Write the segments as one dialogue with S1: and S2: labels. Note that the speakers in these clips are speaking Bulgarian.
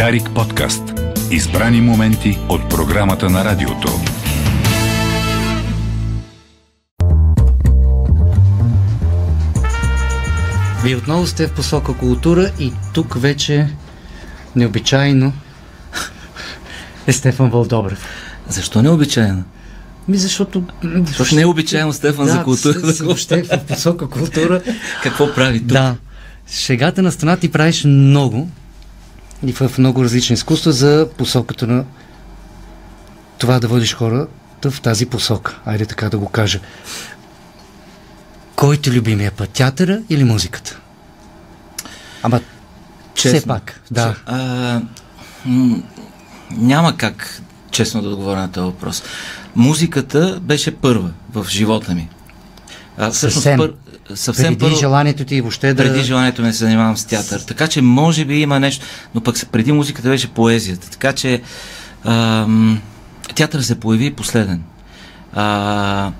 S1: Дарик подкаст. Избрани моменти от програмата на радиото.
S2: Вие отново сте в посока култура и тук вече необичайно е Стефан Вълдобрев.
S3: Защо необичайно?
S2: Ми защото...
S3: Защото не е обичайно Стефан
S2: да,
S3: за култура.
S2: с- Въобще в посока култура.
S3: Какво прави тук?
S2: Да. Шегата на страна ти правиш много и в много различни изкуства за посоката на това да водиш хората в тази посока. Айде така да го кажа. Кой ти любимия път? Театъра или музиката? Ама,
S3: Честно.
S2: все пак, да.
S3: А, няма как честно да отговоря на този въпрос. Музиката беше първа в живота ми. А, всъщност
S2: Съвсем.
S3: Съвсем
S2: преди
S3: първо,
S2: желанието ти въобще да...
S3: преди желанието ми да се занимавам с театър. Така че може би има нещо, но пък преди музиката беше поезията. Така че ам, театър се появи последен. А,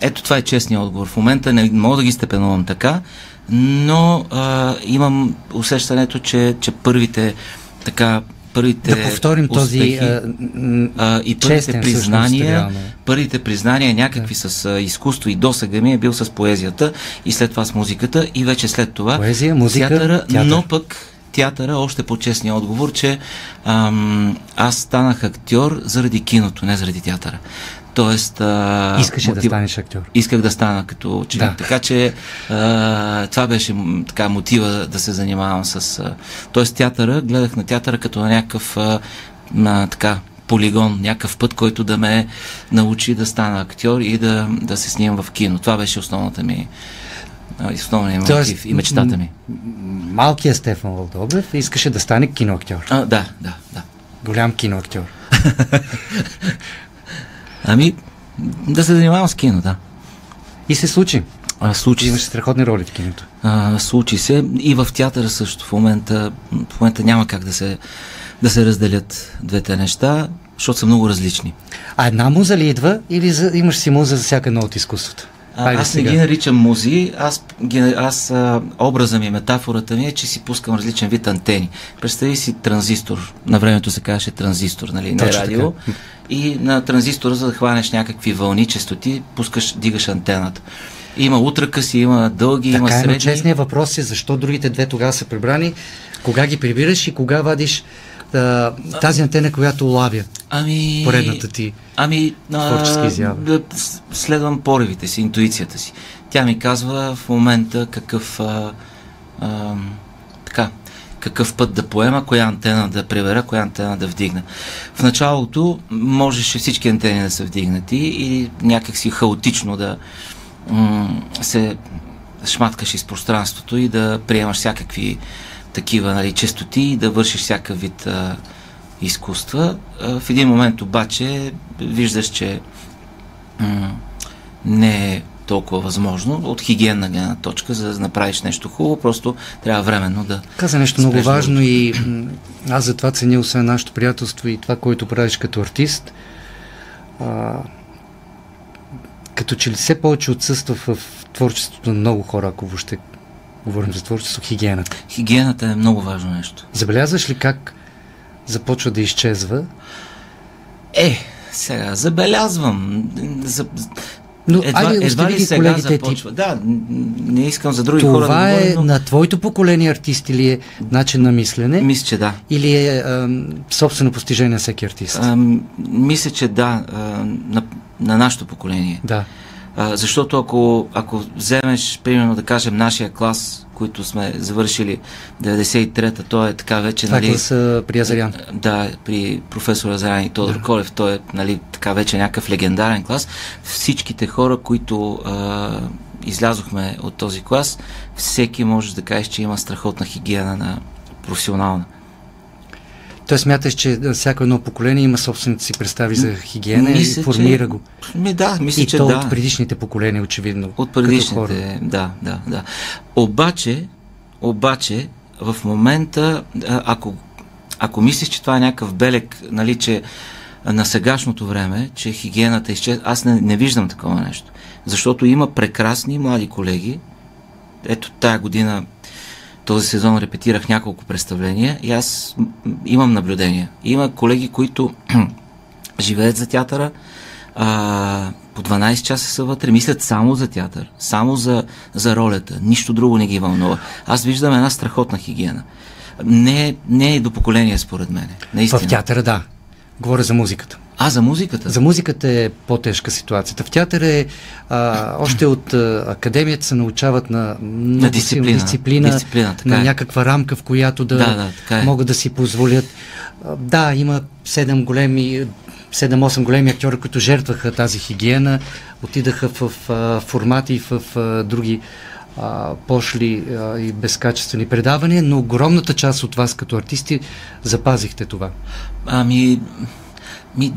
S3: ето това е честният отговор. В момента не мога да ги степенувам така, но а, имам усещането, че, че първите така първите
S2: Да повторим този
S3: успехи,
S2: м,
S3: а, и първите признания,
S2: всъщност,
S3: първите признания някакви с а, изкуство и досега ми е бил с поезията и след това с музиката и вече след това
S2: Поезия, музика,
S3: театъра,
S2: театър.
S3: но пък театъра още по-честния отговор, че ам, аз станах актьор заради киното, не заради театъра. Тоест... А,
S2: Искаше да станеш актьор.
S3: Исках да стана като ученик.
S2: Да.
S3: Така че а, това беше така мотива да се занимавам с... А, тоест театъра, гледах на театъра като на някакъв а, на, така, полигон, някакъв път, който да ме научи да стана актьор и да, да се снимам в кино. Това беше основната ми основният ми мотив и мечтата ми.
S2: Малкият Стефан Вълдобрев искаше да стане киноактьор.
S3: А, да, да, да.
S2: Голям киноактьор.
S3: Ами, да се занимавам с кино, да.
S2: И се случи.
S3: А, случи,
S2: Имаш
S3: се,
S2: страхотни роли в киното.
S3: а, случи се и в театъра също. В момента, в момента няма как да се, да се разделят двете неща, защото са много различни.
S2: А една муза ли идва или за, имаш си муза за всяка едно от изкуството?
S3: А, аз не
S2: сега.
S3: ги наричам музи, аз, ги, аз а, образа ми, метафората ми е, че си пускам различен вид антени. Представи си транзистор, на времето се казваше транзистор, нали, не
S2: Точно
S3: радио.
S2: така.
S3: И на транзистора, за да хванеш някакви вълни, честоти, пускаш, дигаш антената. Има утракъси, има дълги, има
S2: Така е, но
S3: средни.
S2: честният въпрос е защо другите две тогава са прибрани, кога ги прибираш и кога вадиш а, тази антена, която улавя
S3: Ами...
S2: поредната ти.
S3: Ами,
S2: творческа изява.
S3: да следвам поривите си, интуицията си. Тя ми казва в момента какъв а, а, така, какъв път да поема, коя антена да прибера, коя антена да вдигна. В началото можеше всички антени да са вдигнати и някакси хаотично да м- се шматкаш из пространството и да приемаш всякакви такива нали, честоти и да вършиш всякакъв вид а, изкуства. А, в един момент обаче виждаш, че м- не е толкова възможно от хигиенна гледна точка, за да направиш нещо хубаво, просто трябва временно да...
S2: Каза нещо много
S3: да
S2: важно и аз затова ценя освен нашето приятелство и това, което правиш като артист. А, като че ли все повече отсъства в творчеството на много хора, ако въобще говорим за творчество, хигиената.
S3: Хигиената е много важно нещо.
S2: Забелязваш ли как започва да изчезва?
S3: Е, сега забелязвам. За,
S2: Но
S3: едва,
S2: айде,
S3: едва ли сега
S2: колегите ти.
S3: започва. Да, н- не искам за други хора да
S2: Това
S3: говоря,
S2: е
S3: но
S2: на твоето поколение артисти ли е начин на мислене
S3: мисля, че да.
S2: или е ам, собствено постижение на всеки артист?
S3: А, мисля, че да, а, на, на нашето поколение.
S2: Да.
S3: А, защото ако, ако вземеш, примерно да кажем, нашия клас, които сме завършили 93-та, той е така вече,
S2: Това е
S3: нали...
S2: класа при Азарян.
S3: Да, при професор Азарян и Тодор
S2: да.
S3: Колев, той е нали, така вече някакъв легендарен клас. Всичките хора, които а, излязохме от този клас, всеки може да каже, че има страхотна хигиена на професионална.
S2: Той смяташ, че всяко едно поколение има собствените си представи за хигиена
S3: Мисля,
S2: и формира
S3: че-
S2: го.
S3: Ми да, мисля,
S2: и
S3: че
S2: то
S3: да.
S2: от предишните поколения, очевидно.
S3: От предишните, да, да, да. Обаче, обаче, в момента, ако, ако мислиш, че това е някакъв белег, нали, че на сегашното време, че хигиената изчезва, аз не, не виждам такова нещо. Защото има прекрасни млади колеги. Ето тая година този сезон репетирах няколко представления и аз имам наблюдения. Има колеги, които живеят за театъра, а, по 12 часа са вътре, мислят само за театър, само за, за ролята, нищо друго не ги вълнува. Аз виждам една страхотна хигиена. Не, не е до поколение, според мен. Наистина.
S2: В театъра, да. Говоря за музиката.
S3: А, за музиката?
S2: За музиката е по-тежка ситуацията. В театъра е, а, още от а, академията се научават на,
S3: на дисциплина,
S2: дисциплина,
S3: дисциплина
S2: на
S3: е.
S2: някаква рамка, в която да,
S3: да, да е.
S2: могат да си позволят. А, да, има седем големи 7-8 големи актьори, които жертваха тази хигиена, отидаха в, в формати и в, в други а, пошли а, и безкачествени предавания, но огромната част от вас като артисти запазихте това.
S3: Ами, ми,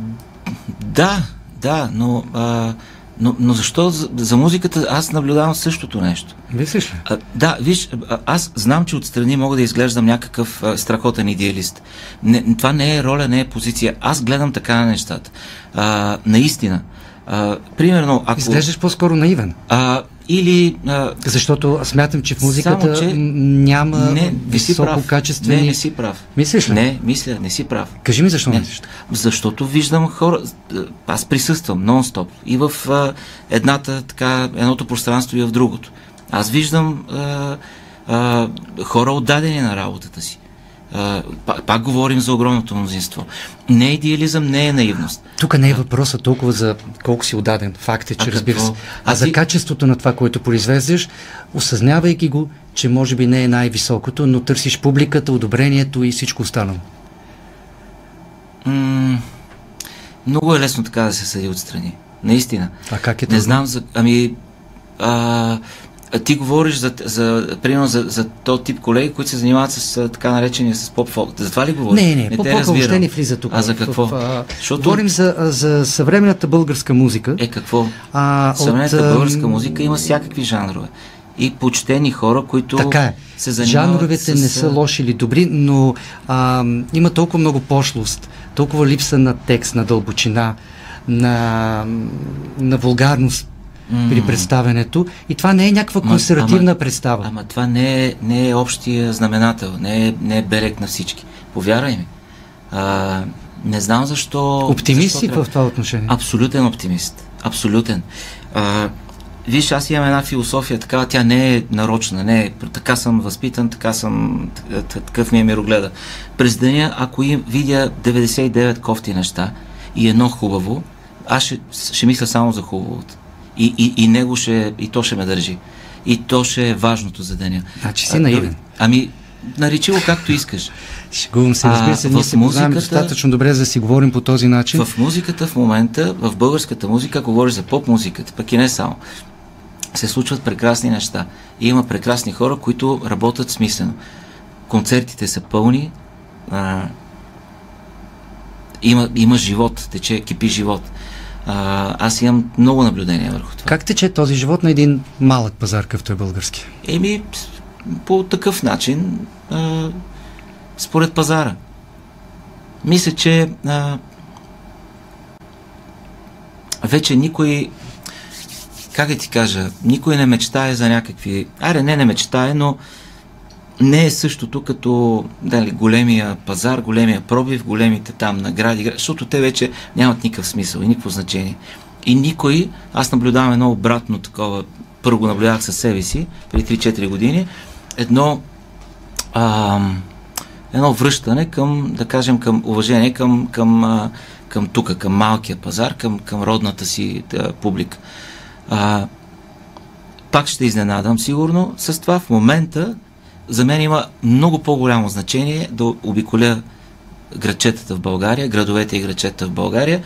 S3: да, да, но, а, но, но защо за, за музиката аз наблюдавам същото нещо?
S2: Мислиш ли?
S3: А, да, виж, аз знам, че отстрани мога да изглеждам някакъв а, страхотен идеалист. Не, това не е роля, не е позиция. Аз гледам така на нещата. А, наистина. А, примерно, ако...
S2: Изглеждаш по-скоро наивен.
S3: А, или... А,
S2: Защото смятам, че в музиката
S3: само, че
S2: няма
S3: не,
S2: висококачествени...
S3: Не, не си прав.
S2: Мислиш ли?
S3: Не, мисля, не си прав.
S2: Кажи ми защо
S3: не.
S2: мислиш?
S3: Защото виждам хора... Аз присъствам нон-стоп. И в а, едната, така, едното пространство и в другото. Аз виждам а, а, хора отдадени на работата си. Пак, пак говорим за огромното мнозинство. Не е идеализъм, не е наивност.
S2: Тук не е въпросът толкова за колко си отдаден. Факт е, че а разбира се. А, а за ти... качеството на това, което произвеждаш, осъзнавайки го, че може би не е най-високото, но търсиш публиката, одобрението и всичко останало.
S3: М- много е лесно така да се съди отстрани. Наистина.
S2: А как е
S3: Не знам за... Ами... А, ти говориш за, за, примерно, за, за този тип колеги, които се занимават с така наречения с поп-фолк. За това ли говориш?
S2: Не, не, не поп-фолк въобще не влиза тук.
S3: А за какво? В,
S2: а, Защото... Говорим за, за съвременната българска музика.
S3: Е, какво?
S2: А,
S3: съвременната
S2: от,
S3: българска музика има всякакви жанрове. И почтени хора, които
S2: така е.
S3: се занимават
S2: Жанровете
S3: с...
S2: не са лоши или добри, но а, има толкова много пошлост, толкова липса на текст, на дълбочина, на, на вулгарност mm. при представенето и това не е някаква консервативна
S3: ама,
S2: представа.
S3: Ама това не е, не е общия знаменател, не е, не е берег на всички. Повярвай ми. А, не знам защо...
S2: Оптимист си в това отношение?
S3: Абсолютен оптимист. Абсолютен. А, виж, аз имам една философия, така, тя не е нарочна, не е, така съм възпитан, така съм, такъв ми е мирогледа. През деня, ако им видя 99 кофти неща и едно хубаво, аз ще, ще мисля само за хубавото. И, и, и него ще, и то ще ме държи. И то ще е важното за деня.
S2: Значи си наивен.
S3: Ами, наречи го както искаш.
S2: Шегувам се, разбира се, ние се музиката, достатъчно добре за да си говорим по този начин.
S3: В музиката в момента, в българската музика, ако говориш за поп-музиката, пък и не само, се случват прекрасни неща. И има прекрасни хора, които работят смислено. Концертите са пълни, а, има, има живот, тече, кипи живот. А, аз имам много наблюдения върху това.
S2: Как тече този живот на един малък пазар, какъвто е български?
S3: Еми, по такъв начин, а, според пазара. Мисля, че а, вече никой, как да ти кажа, никой не мечтае за някакви... Аре, не не мечтае, но не е същото като дали, големия пазар, големия пробив, големите там награди, защото те вече нямат никакъв смисъл и никакво значение. И никой, аз наблюдавам едно обратно такова, първо го наблюдавах със себе си, преди 3-4 години, едно а, едно връщане към, да кажем, към уважение към, към, към тука, към малкия пазар, към, към родната си да, публика. А, пак ще изненадам сигурно с това. В момента за мен има много по-голямо значение да обиколя градчетата в България, градовете и градчетата в България,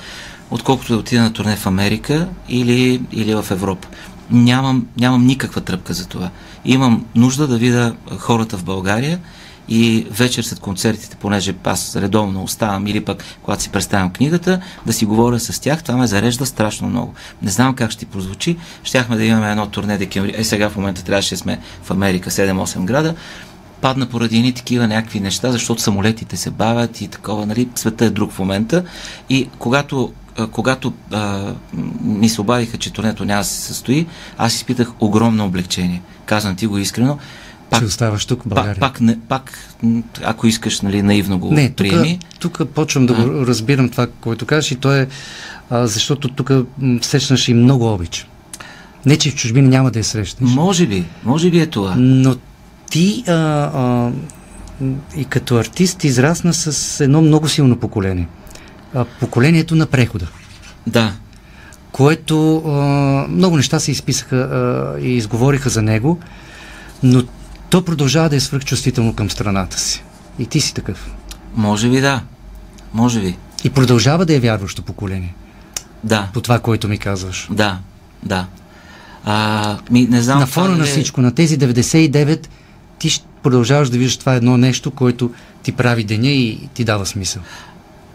S3: отколкото да отида на турне в Америка или, или в Европа. Нямам, нямам никаква тръпка за това. Имам нужда да видя хората в България и вечер след концертите, понеже аз редовно оставам или пък когато си представям книгата, да си говоря с тях, това ме зарежда страшно много. Не знам как ще ти прозвучи. Щяхме да имаме едно турне декември. Е, сега в момента трябваше да сме в Америка 7-8 града. Падна поради едни такива някакви неща, защото самолетите се бавят и такова, нали, света е друг в момента. И когато когато а, ми се обадиха, че турнето няма да се състои, аз изпитах огромно облегчение. Казвам ти го искрено
S2: Пак, че оставаш тук в България.
S3: Пак, пак, не, пак ако искаш, нали, наивно го
S2: не,
S3: приеми.
S2: Тук почвам да го разбирам това, което кажеш и то е, а, защото тук срещнаш и много обич. Не, че в чужбина няма да я срещнеш.
S3: Може би, може би е това.
S2: Но ти а, а, и като артист израсна с едно много силно поколение. А, поколението на прехода.
S3: Да.
S2: Което а, много неща се изписаха а, и изговориха за него, но то продължава да е свръхчувствително към страната си. И ти си такъв.
S3: Може би да. Може би.
S2: И продължава да е вярващо поколение.
S3: Да.
S2: По това, което ми казваш.
S3: Да, да. А, ми, не знам.
S2: На фона на е... всичко, на тези 99, ти продължаваш да виждаш това едно нещо, което ти прави деня и ти дава смисъл.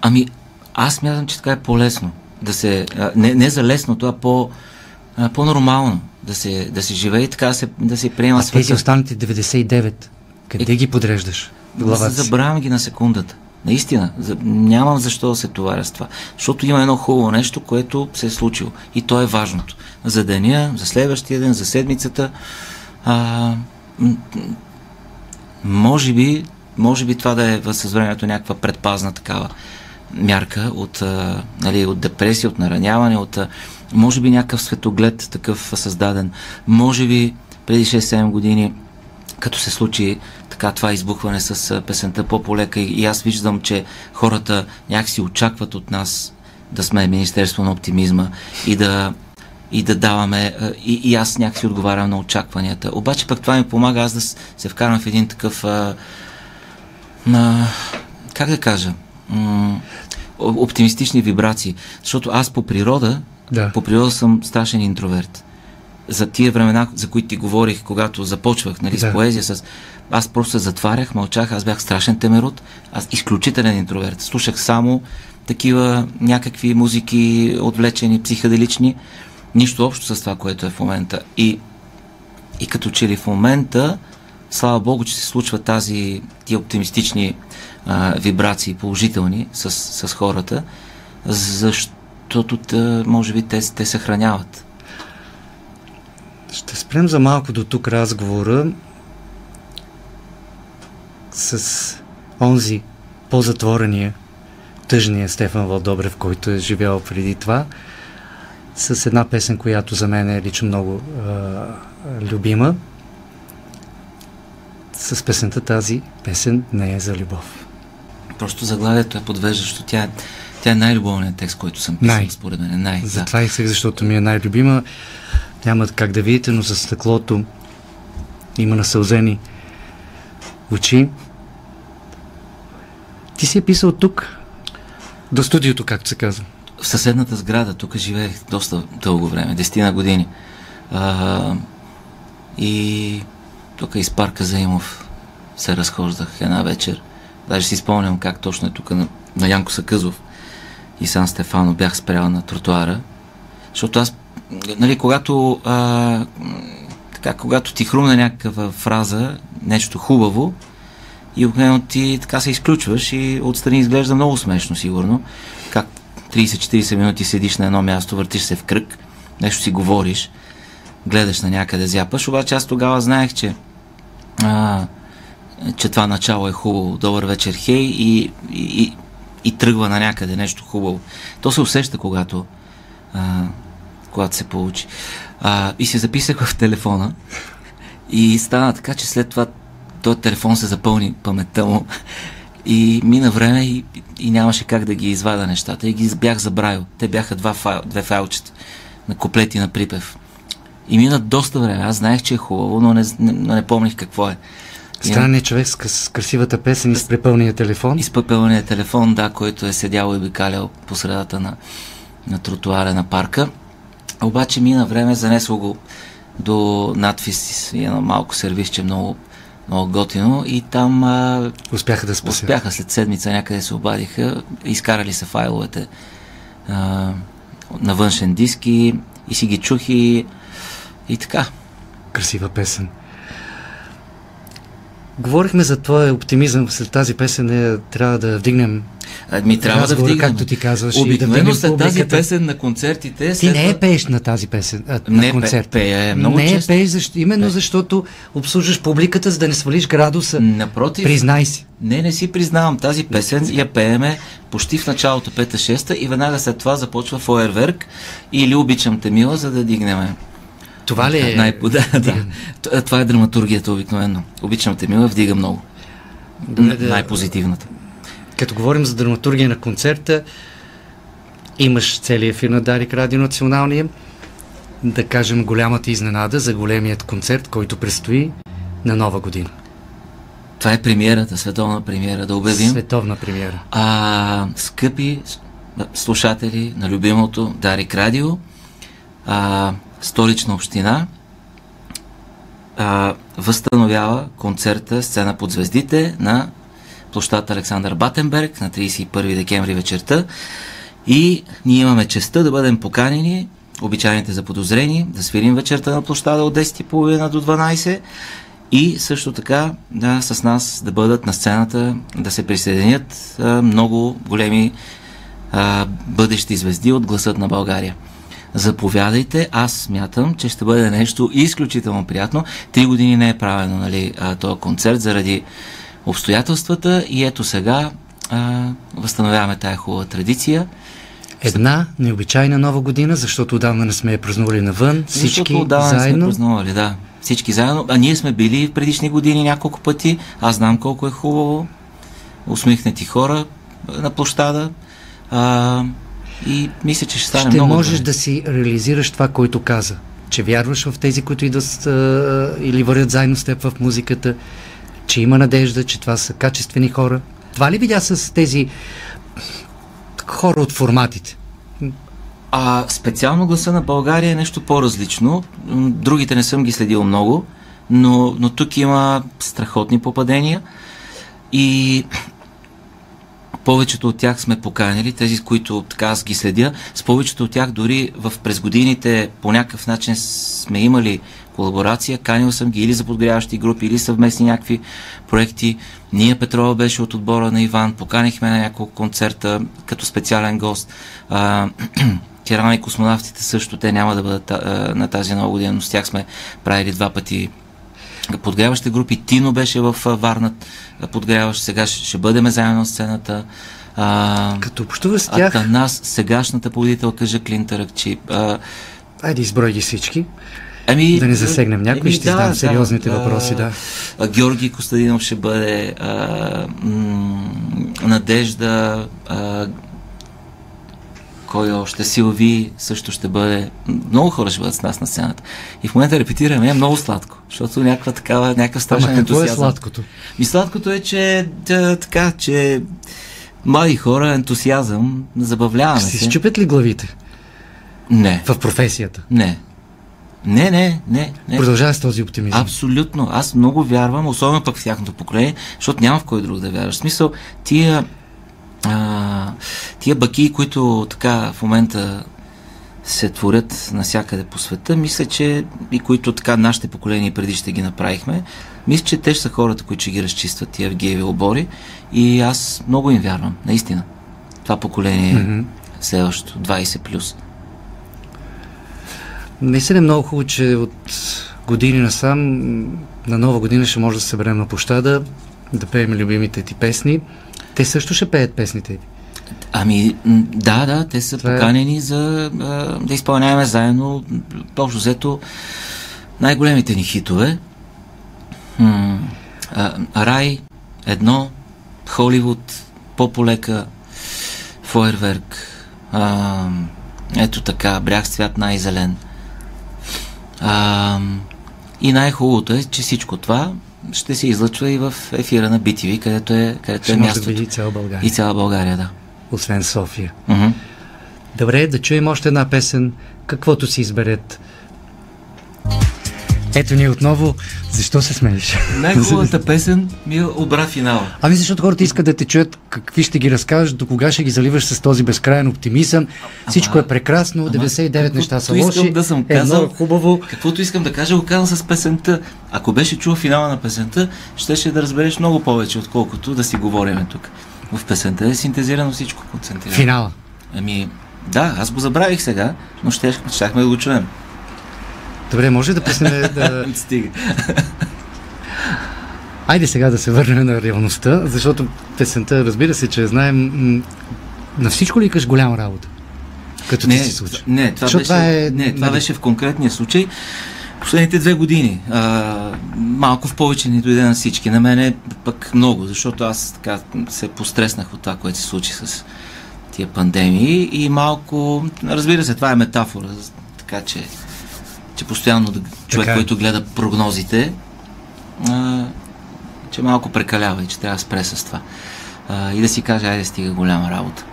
S3: Ами, аз мятам, че така е по-лесно. Да се, не, не за лесно, това по, по-нормално. Да се, да се живее и така да се, да се приема
S2: а света. тези останалите 99, къде е, ги подреждаш?
S3: главата Забравям ги на секундата. Наистина, за, нямам защо да се товаря с това. Защото има едно хубаво нещо, което се е случило. И то е важното. За деня, за следващия ден, за седмицата. А, може би, може би това да е с времето някаква предпазна такава мярка от, а, нали, от депресия, от нараняване, от може би някакъв светоглед такъв създаден. Може би преди 6-7 години, като се случи така това избухване с песента по-полека и аз виждам, че хората някакси очакват от нас да сме Министерство на оптимизма и да и да даваме, и, и аз някакси отговарям на очакванията. Обаче пък това ми помага аз да се вкарам в един такъв а, а, как да кажа м- оптимистични вибрации. Защото аз по природа да. по природа съм страшен интроверт. За тия времена, за които ти говорих, когато започвах нали, да. с поезия, с... аз просто се затварях, мълчах, аз бях страшен темерут, аз изключителен интроверт. Слушах само такива някакви музики, отвлечени, психоделични, нищо общо с това, което е в момента. И, и като че ли в момента, слава Богу, че се случва тази, тия оптимистични а, вибрации, положителни с, с хората, защото тъ, може би те, те съхраняват.
S2: Ще спрем за малко до тук разговора с онзи по-затворения, тъжния Стефан Валдобрев, който е живял преди това с една песен, която за мен е лично много а, любима. С песента тази песен не е за любов.
S3: Просто заглавието е подвеждащо. Тя, тя е най-любовният текст, който съм писал, най. според мен. Най,
S2: Затова да. исках, защото ми е най-любима. Няма как да видите, но за стъклото има насълзени очи. Ти си е писал тук, до студиото, както се казва
S3: в съседната сграда, тук живеех доста дълго време, десетина години. А, и тук из парка Заимов се разхождах една вечер. Даже си спомням как точно е тук на, на Янко Сакъзов и Сан Стефано бях спрял на тротуара. Защото аз, нали, когато а, така, когато ти хрумне някаква фраза, нещо хубаво, и обикновено ти така се изключваш и отстрани изглежда много смешно, сигурно. Как 30-40 минути седиш на едно място, въртиш се в кръг, нещо си говориш, гледаш на някъде, зяпаш, обаче аз тогава знаех, че а, че това начало е хубаво. Добър вечер, хей, и, и, и, и тръгва на някъде нещо хубаво. То се усеща, когато, а, когато се получи. А, и се записах в телефона и стана така, че след това този телефон се запълни паметта му и мина време и, и нямаше как да ги извада нещата. И ги бях забравил. Те бяха два файл, две файлчета на куплети на припев. И мина доста време. Аз знаех, че е хубаво, но не, не, не помних какво е.
S2: Странният човек с, с красивата песен и с препълния телефон.
S3: И с препълния телефон, да, който е седял и обикалял по средата на, на тротуара на парка. Обаче мина време, занесло го до надфис и едно малко сервисче, много много готино и там а,
S2: успяха да спасят.
S3: Успяха след седмица някъде се обадиха, изкарали са файловете а, на външен диск и, и си ги чух и, и така.
S2: Красива песен. Говорихме за твоя оптимизъм след тази песен, е, трябва да вдигнем
S3: ми трябва да
S2: разговора,
S3: вдигнем.
S2: както ти казваш, да
S3: Обикновено
S2: вдигнем
S3: след тази песен на концертите...
S2: Ти
S3: след
S2: не е пееш на тази песен, а,
S3: Не,
S2: на
S3: пе-
S2: концерт.
S3: пея много
S2: Не е
S3: често.
S2: пееш, защо, именно защото обслужваш публиката, за да не свалиш градуса.
S3: Напротив,
S2: Признай си.
S3: Не, не си признавам. Тази песен я пееме почти в началото, пета-шеста и веднага след това започва фойерверк или обичам те мила, за да дигнем.
S2: Това ли е?
S3: Най- да, да. Това е драматургията обикновено. Обичам те мила, вдига много.
S2: Добре, да-
S3: Най-позитивната.
S2: Като говорим за драматургия на концерта, имаш целият ефир на Дарик Радио Националния. Да кажем голямата изненада за големият концерт, който предстои на нова година.
S3: Това е премиерата, световна премиера, да обявим.
S2: Световна премиера.
S3: А, скъпи слушатели на любимото Дарик Радио, а, столична община а, възстановява концерта Сцена под звездите на площад Александър Батенберг на 31 декември вечерта. И ние имаме честа да бъдем поканени, обичайните за подозрени, да свирим вечерта на площада от 10.30 до 12 и също така да, с нас да бъдат на сцената, да се присъединят а, много големи а, бъдещи звезди от гласът на България. Заповядайте, аз смятам, че ще бъде нещо изключително приятно. Три години не е правено нали, този концерт заради обстоятелствата и ето сега а, възстановяваме тая хубава традиция.
S2: Една необичайна нова година, защото отдавна не сме я празнували навън, всички
S3: не сме
S2: заедно.
S3: празнували, да. Всички заедно. А ние сме били в предишни години няколко пъти. Аз знам колко е хубаво. Усмихнати хора на площада. А, и мисля, че ще стане
S2: Ще
S3: много
S2: можеш
S3: добре.
S2: да си реализираш това, което каза. Че вярваш в тези, които идват а, или вървят заедно с теб в музиката, че има надежда, че това са качествени хора. Това ли видя с тези хора от форматите?
S3: А специално гласа на България е нещо по-различно. Другите не съм ги следил много, но, но тук има страхотни попадения и повечето от тях сме поканили, тези, с които така аз ги следя, с повечето от тях дори в през годините по някакъв начин сме имали колаборация, канил съм ги или за подгряващи групи, или съвместни някакви проекти. Ние Петрова беше от отбора на Иван, поканихме на няколко концерта като специален гост. А, Керама и космонавтите също, те няма да бъдат а, на тази нова година, но с тях сме правили два пъти подгряващи групи. Тино беше в а, Варна а, подгряващ, сега ще, ще бъдем заедно на сцената. А,
S2: Като общуваш с тях,
S3: Атанас, сегашната победителка Жаклин Таракчи. А,
S2: айде изброй ги всички.
S3: Ами,
S2: Да не засегнем някой, ще задам сериозните въпроси, да.
S3: А, Георги Костадинов ще бъде а, м- Надежда, а, кой още, Силви също ще бъде. Много хора ще бъдат с нас на сцената. И в момента репетираме, е много сладко, защото някаква такава, някакъв страшен
S2: Ама какво е сладкото?
S3: Ми сладкото е, че да, така, че млади хора, ентусиазъм, забавляваме
S2: си
S3: се.
S2: счупят ли главите
S3: Не,
S2: в професията?
S3: не. Не, не, не, не.
S2: Продължава с този оптимизъм.
S3: Абсолютно. Аз много вярвам, особено пък в тяхното поколение, защото няма в кой друг да вярваш. В смисъл, тия, тия баки, които така в момента се творят навсякъде по света, мисля, че и които така нашите поколения и преди ще ги направихме, мисля, че те ще са хората, които ще ги разчистват тия Евгееви обори и аз много им вярвам, наистина. Това поколение е следващото, 20 плюс.
S2: Наистина е много хубаво, че от години насам на нова година ще може да се съберем на площада, да пеем любимите ти песни. Те също ще пеят песните ти.
S3: Ами, да, да, те са
S2: Това е-
S3: поканени за а, да изпълняваме заедно, общо взето, най-големите ни хитове. М, а, Рай, едно, Холивуд, Пополека, Фойерверк, а, ето така, Бряг с цвят най-зелен. А, и най-хубавото е, че всичко това ще се излъчва и в ефира на BTV, където е, където
S2: Ще
S3: е
S2: може да
S3: мястото.
S2: види цяла
S3: И
S2: България,
S3: цяла България, да.
S2: Освен София.
S3: Мгм.
S2: Добре, да чуем още една песен, каквото си изберет. Ето ни отново. Защо се смееш?
S3: Най-хубавата песен ми обра финала.
S2: Ами защото хората искат да те чуят какви ще ги разкажеш, до кога ще ги заливаш с този безкрайен оптимизъм. Всичко е прекрасно, 99 неща са
S3: каквото искам
S2: лоши.
S3: да съм казал.
S2: е хубаво.
S3: Каквото искам да кажа, го казвам с песента. Ако беше чул финала на песента, щеше да разбереш много повече, отколкото да си говориме тук. В песента е синтезирано всичко, концентрирано.
S2: Финала.
S3: Ами, да, аз го забравих сега, но ще, щяхме да го чуем.
S2: Добре, може да пуснем да...
S3: Стига.
S2: Айде сега да се върнем на реалността, защото песента, разбира се, че знаем, на всичко ли искаш голяма работа? Като ти
S3: Не,
S2: си случи.
S3: не, това, беше,
S2: това е-
S3: не, това
S2: нали-
S3: беше в конкретния случай. Последните две години. А, малко в повече ни дойде на всички. На мене пък много, защото аз така се постреснах от това, което се случи с тия пандемии и малко, разбира се, това е метафора, така че, че постоянно човек,
S2: Така е.
S3: който гледа прогнозите, а, че малко прекалява и че трябва да спре с това. А, и да си каже, айде стига голяма работа.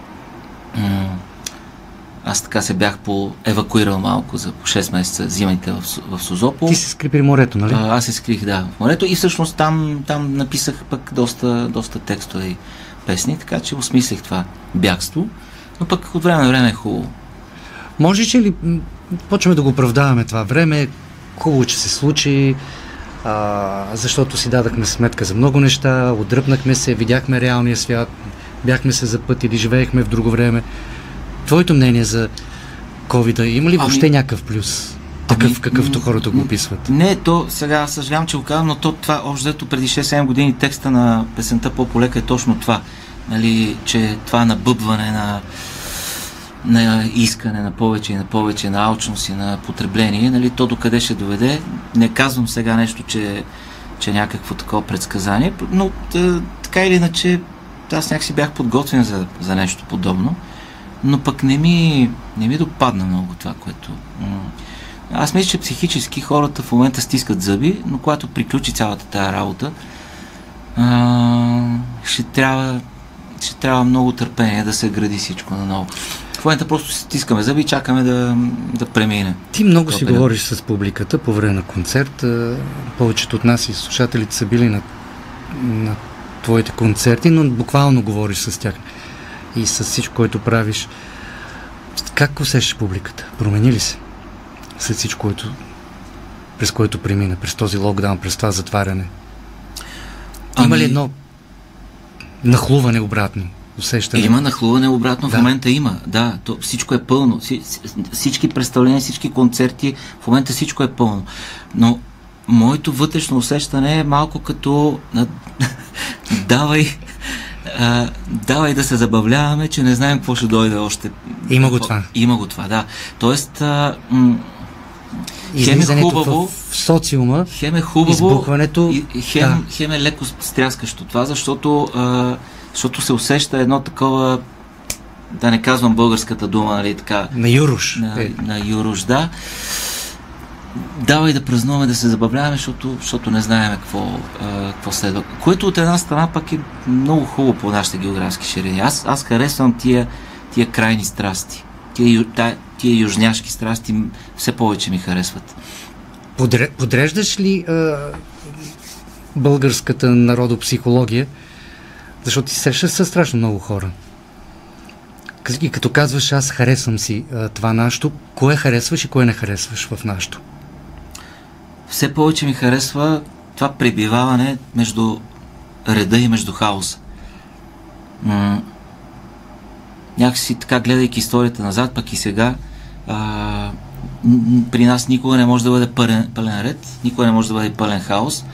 S3: Аз така се бях по евакуирал малко за по 6 месеца зимайте в, в Созопол.
S2: Ти се скри при морето, нали?
S3: А, аз се скрих, да, в морето и всъщност там, там написах пък доста, доста текстове и песни, така че осмислих това бягство, но пък от време на време е хубаво.
S2: Може че ли почваме да го оправдаваме това време? Хубаво, че се случи, а, защото си дадахме сметка за много неща, отдръпнахме се, видяхме реалния свят, бяхме се запътили, живеехме в друго време. Твоето мнение за covid има ли
S3: Ами-
S2: въобще някакъв плюс? Такъв,
S3: Ами,
S2: какъвто хората го описват.
S3: Не, то сега съжалявам, че го казвам, но то, това общо взето преди 6-7 години текста на песента по-полека е точно това. Нали, че това набъбване на, на искане на повече и на повече, на алчност и на потребление, нали, то докъде ще доведе. Не казвам сега нещо, че, че е някакво такова предсказание, но тъ, така или иначе аз някакси бях подготвен за, за нещо подобно, но пък не ми, не ми допадна много това, което... аз мисля, че психически хората в момента стискат зъби, но когато приключи цялата тази работа, а, ще трябва, ще трябва много търпение да се гради всичко наново. В момента просто стискаме зъби и чакаме да, да премине.
S2: Ти много си
S3: е,
S2: говориш с публиката по време на концерт. Повечето от нас и слушателите са били на, на твоите концерти, но буквално говориш с тях и с всичко, което правиш. Как усещаш публиката? Промени ли се? След всичко, което, през което премина, през този локдаун, през това затваряне. Има
S3: Ами-
S2: ли едно нахлуване обратно? Усещане?
S3: Има нахлуване обратно,
S2: Да.
S3: в момента има. Да, то всичко е пълно. Си- си- Всички представления, всички концерти, в момента всичко е пълно. Но моето вътрешно усещане е малко като давай, а, давай да се забавляваме, че не знаем какво ще дойде още.
S2: Има го това.
S3: Има го това, да. Тоест, а, м- хем е хубаво,
S2: в, в социума,
S3: Хем е хубаво,
S2: Избухването,
S3: и хем,
S2: да.
S3: хем е леко стряскащо това, защото, а, защото се усеща едно такова, да не казвам българската дума, нали, така,
S2: на Юруш.
S3: на,
S2: Е,
S3: на Юруш, да. Давай да празнуваме, да се забавляваме, защото, защото не знаем какво, а, какво следва. Което от една страна пък е много хубаво по нашите географски ширини. Аз, аз харесвам тия, тия крайни страсти. Тия, тия южняшки страсти все повече ми харесват.
S2: Подре, подреждаш ли а, българската народопсихология? Защото ти срещаш с страшно много хора. И като казваш, аз харесвам си а, това нашето, кое харесваш и кое не харесваш в нашето?
S3: Все повече ми харесва това пребиваване между реда и между хаоса. М- някакси така, гледайки историята назад, пък и сега, а, при нас никога не може да бъде пълен, пълен ред, никога не може да бъде пълен хаос.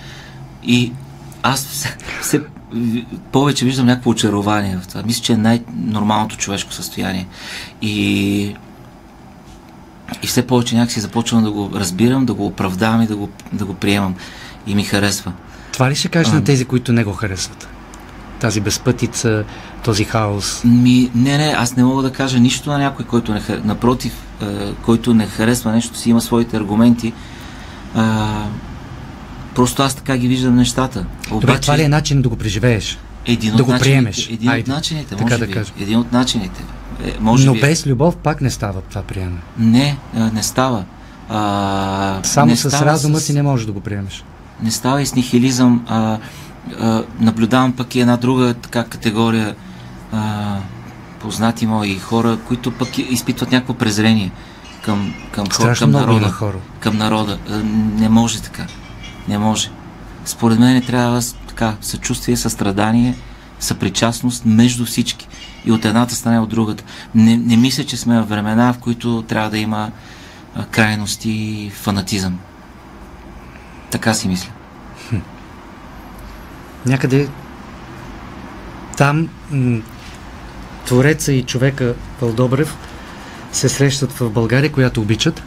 S3: И аз все, все повече виждам някакво очарование в това. Мисля, че е най-нормалното човешко състояние. И и все повече някакси започвам да го разбирам, да го оправдавам и да го, да го приемам. И ми харесва.
S2: Това ли ще кажеш
S3: А.
S2: на тези, които не го харесват? Тази безпътица, този хаос.
S3: Ми, не, не, аз не мога да кажа нищо на някой, който не харесва. Напротив, е, който не харесва нещо, си има своите аргументи. Е, просто аз така ги виждам нещата.
S2: Добре, това ли е начин да го преживееш?
S3: един
S2: да
S3: от
S2: го
S3: начините,
S2: приемеш?
S3: Един
S2: Айде,
S3: от начините,
S2: така
S3: може
S2: да
S3: би.
S2: кажем.
S3: Един от начините. Е, може
S2: Но
S3: би.
S2: без любов пак не става това приемане.
S3: Не, е, не става. А,
S2: Само
S3: не
S2: с
S3: става
S2: разума
S3: с-
S2: си не можеш да го приемеш.
S3: не става и с нихилизъм. А, а, наблюдавам пък и една друга така категория а, познати мои хора, които пък изпитват някакво презрение към, към, хор,
S2: Страшно
S3: към народа.
S2: хора.
S3: Към народа. Не може така. Не може. Според мен трябва така съчувствие, състрадание съпричастност между всички. И от едната страна и от другата. Не, не мисля, че сме в времена, в които трябва да има крайности и фанатизъм. Така си мисля.
S2: Някъде там м- Твореца и човека Вълдобрев се срещат в България, която обичат?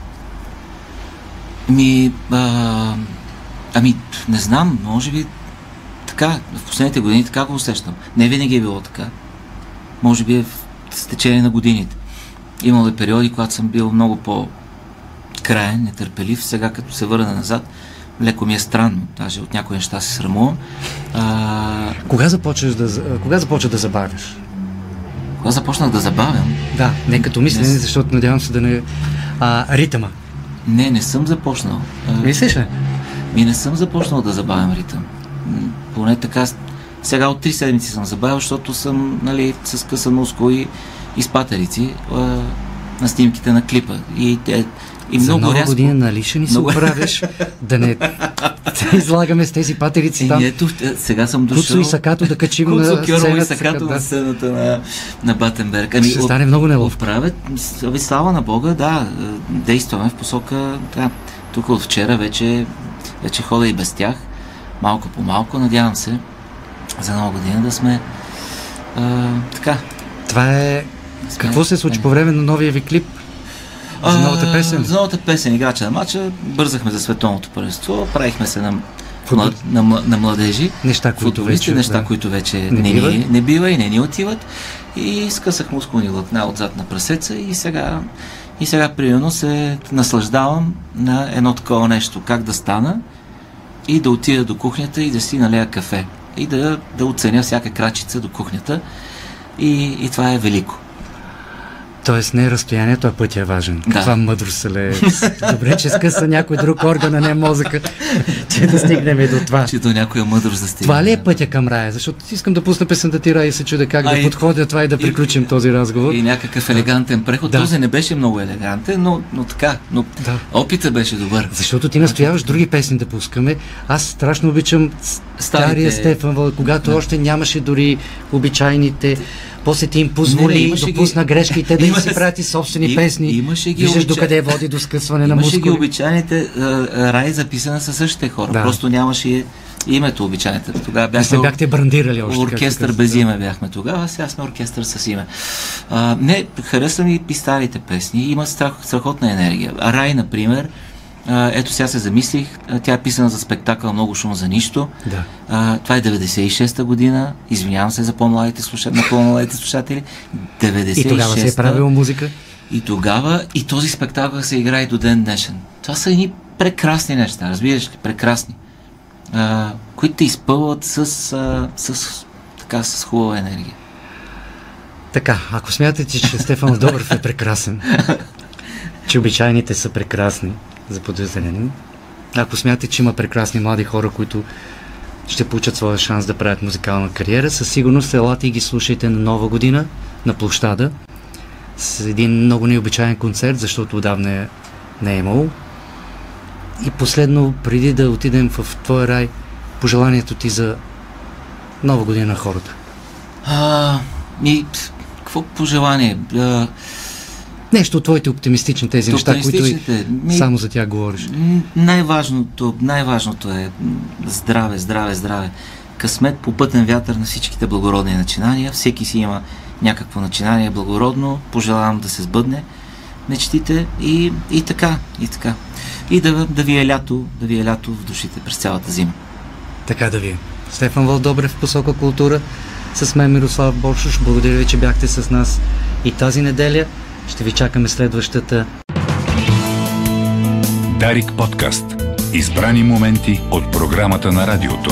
S3: Ми, а, ами, не знам, може би така, в последните години така го усещам. Не винаги е било така. Може би е в течение на годините. Имало е периоди, когато съм бил много по-краен, нетърпелив. Сега, като се върна назад, леко ми е странно. Даже от някои неща се срамувам. А...
S2: Кога започваш да, кога започва да забавяш?
S3: Кога започнах да забавям?
S2: Да, не като мислене, не... защото надявам се да не... А, ритъма.
S3: Не, не съм започнал.
S2: Мислиш ли?
S3: Ми не съм започнал да забавям ритъм. Поне така, сега от три седмици съм забавил, защото съм нали, с къса мускул и, и с патерици а, на снимките на клипа. И те, и
S2: За
S3: много
S2: нова
S3: рязко...
S2: година, нали ще ни се
S3: Много-
S2: оправиш да не се излагаме с тези патерици
S3: И
S2: там.
S3: ето, е, сега съм дошъл...
S2: Куцо и сакато да качим
S3: Куцо,
S2: на
S3: Кьорово и. Сакато
S2: да.
S3: на сцената на, на Батенберг. Ами,
S2: Ще стане много неловко.
S3: Оправят, слава на Бога, да, е, действаме в посока, да, тук от вчера вече, вече хода и без тях, малко по малко, надявам се за нова година да сме а, така.
S2: Това е...
S3: сме-
S2: Какво се случи по време на новия ви клип? За новата песен?
S3: За новата песен, играча на матча, бързахме за световното първенство, правихме се на, на, мла- на младежи,
S2: Неща, които вече...
S3: неща,
S2: да.
S3: които вече
S2: Не
S3: не, ни, не бива и не ни отиват. И скъсах мускулни лъкна отзад на прасеца и сега, и сега примерно се наслаждавам на едно такова нещо. Как да стана и да отида до кухнята и да си налея кафе. И да, да оценя всяка крачица до кухнята. И, и това е велико.
S2: Тоест не е разстоянието, а пътя е важен.
S3: Да.
S2: Каква мъдрост лее. Добре, че скъса някой друг орган, а не мозъка, че да стигнем и до това.
S3: Че до някоя мъдрост да стигне.
S2: Това ли е пътя към рая? Защото искам да пусна песента ти рая и се чудя как
S3: А,
S2: да
S3: и-
S2: подходя това и да
S3: и-
S2: приключим този разговор.
S3: И някакъв елегантен преход.
S2: Да.
S3: Този не беше много елегантен, но, но така. Но
S2: Да.
S3: опитът беше добър.
S2: Защото ти настояваш други песни да пускаме. Аз страшно обичам с- стария
S3: Старите-
S2: Стефан когато
S3: Да.
S2: още нямаше дори обичайните. После ти им позволи,
S3: Не, не,
S2: допусна
S3: ги-
S2: грешките да им си прати собствени
S3: и-
S2: песни.
S3: имаше ги
S2: Виждаш
S3: обича-
S2: докъде води до скъсване на
S3: Имаше ги
S2: мускули.
S3: обичайните а, а, рай записана със същите хора.
S2: Да.
S3: Просто нямаше името обичайните. Тогава
S2: Не се
S3: бяхме
S2: бяхте брандирали още.
S3: оркестър без име бяхме тогава, сега сме оркестър с име. А, не, харесвам и и старите песни. Има страх, страхотна енергия. Рай, например, а, ето сега се замислих, тя е писана за спектакъл Много шум за нищо.
S2: Да.
S3: А, това е 96-та година. Извинявам се за по-младите слушатели, на по-младите слушатели. 96
S2: И тогава се е правила музика.
S3: и тогава, и този спектакъл се играе до ден днешен. Това са едни прекрасни неща, разбираш ли? Прекрасни. А, които те изпълват с, а, с, така, с хубава енергия.
S2: Така, ако смятате, че Стефан Добрев е прекрасен, че обичайните са прекрасни за подозрение, ако смятате, че има прекрасни млади хора, които ще получат своя шанс да правят музикална кариера, със сигурност елате и ги слушайте на нова година на площада с един много необичайен концерт, защото отдавна е- не е имало. И последно, преди да отидем в твоя рай, пожеланието ти за нова година на хората.
S3: А, и какво пожелание? А,
S2: Нещо от твоите оптимистични тези неща, които и
S3: ми-
S2: само за тях говориш.
S3: Най-важното, най-важното е здраве, здраве, здраве. Късмет по пътен вятър на всичките благородни начинания. Всеки си има някакво начинание благородно. Пожелавам да се сбъдне мечтите и, и така, и така. И да, да ви е лято, да ви е лято в душите през цялата зима.
S2: Така да ви е. Стефан Вълдобрев посока култура. С мен Мирослав Боршуш. Благодаря ви, че бяхте с нас и тази неделя. Ще ви чакаме следващата.
S1: Дарик подкаст. Избрани моменти от програмата на радиото.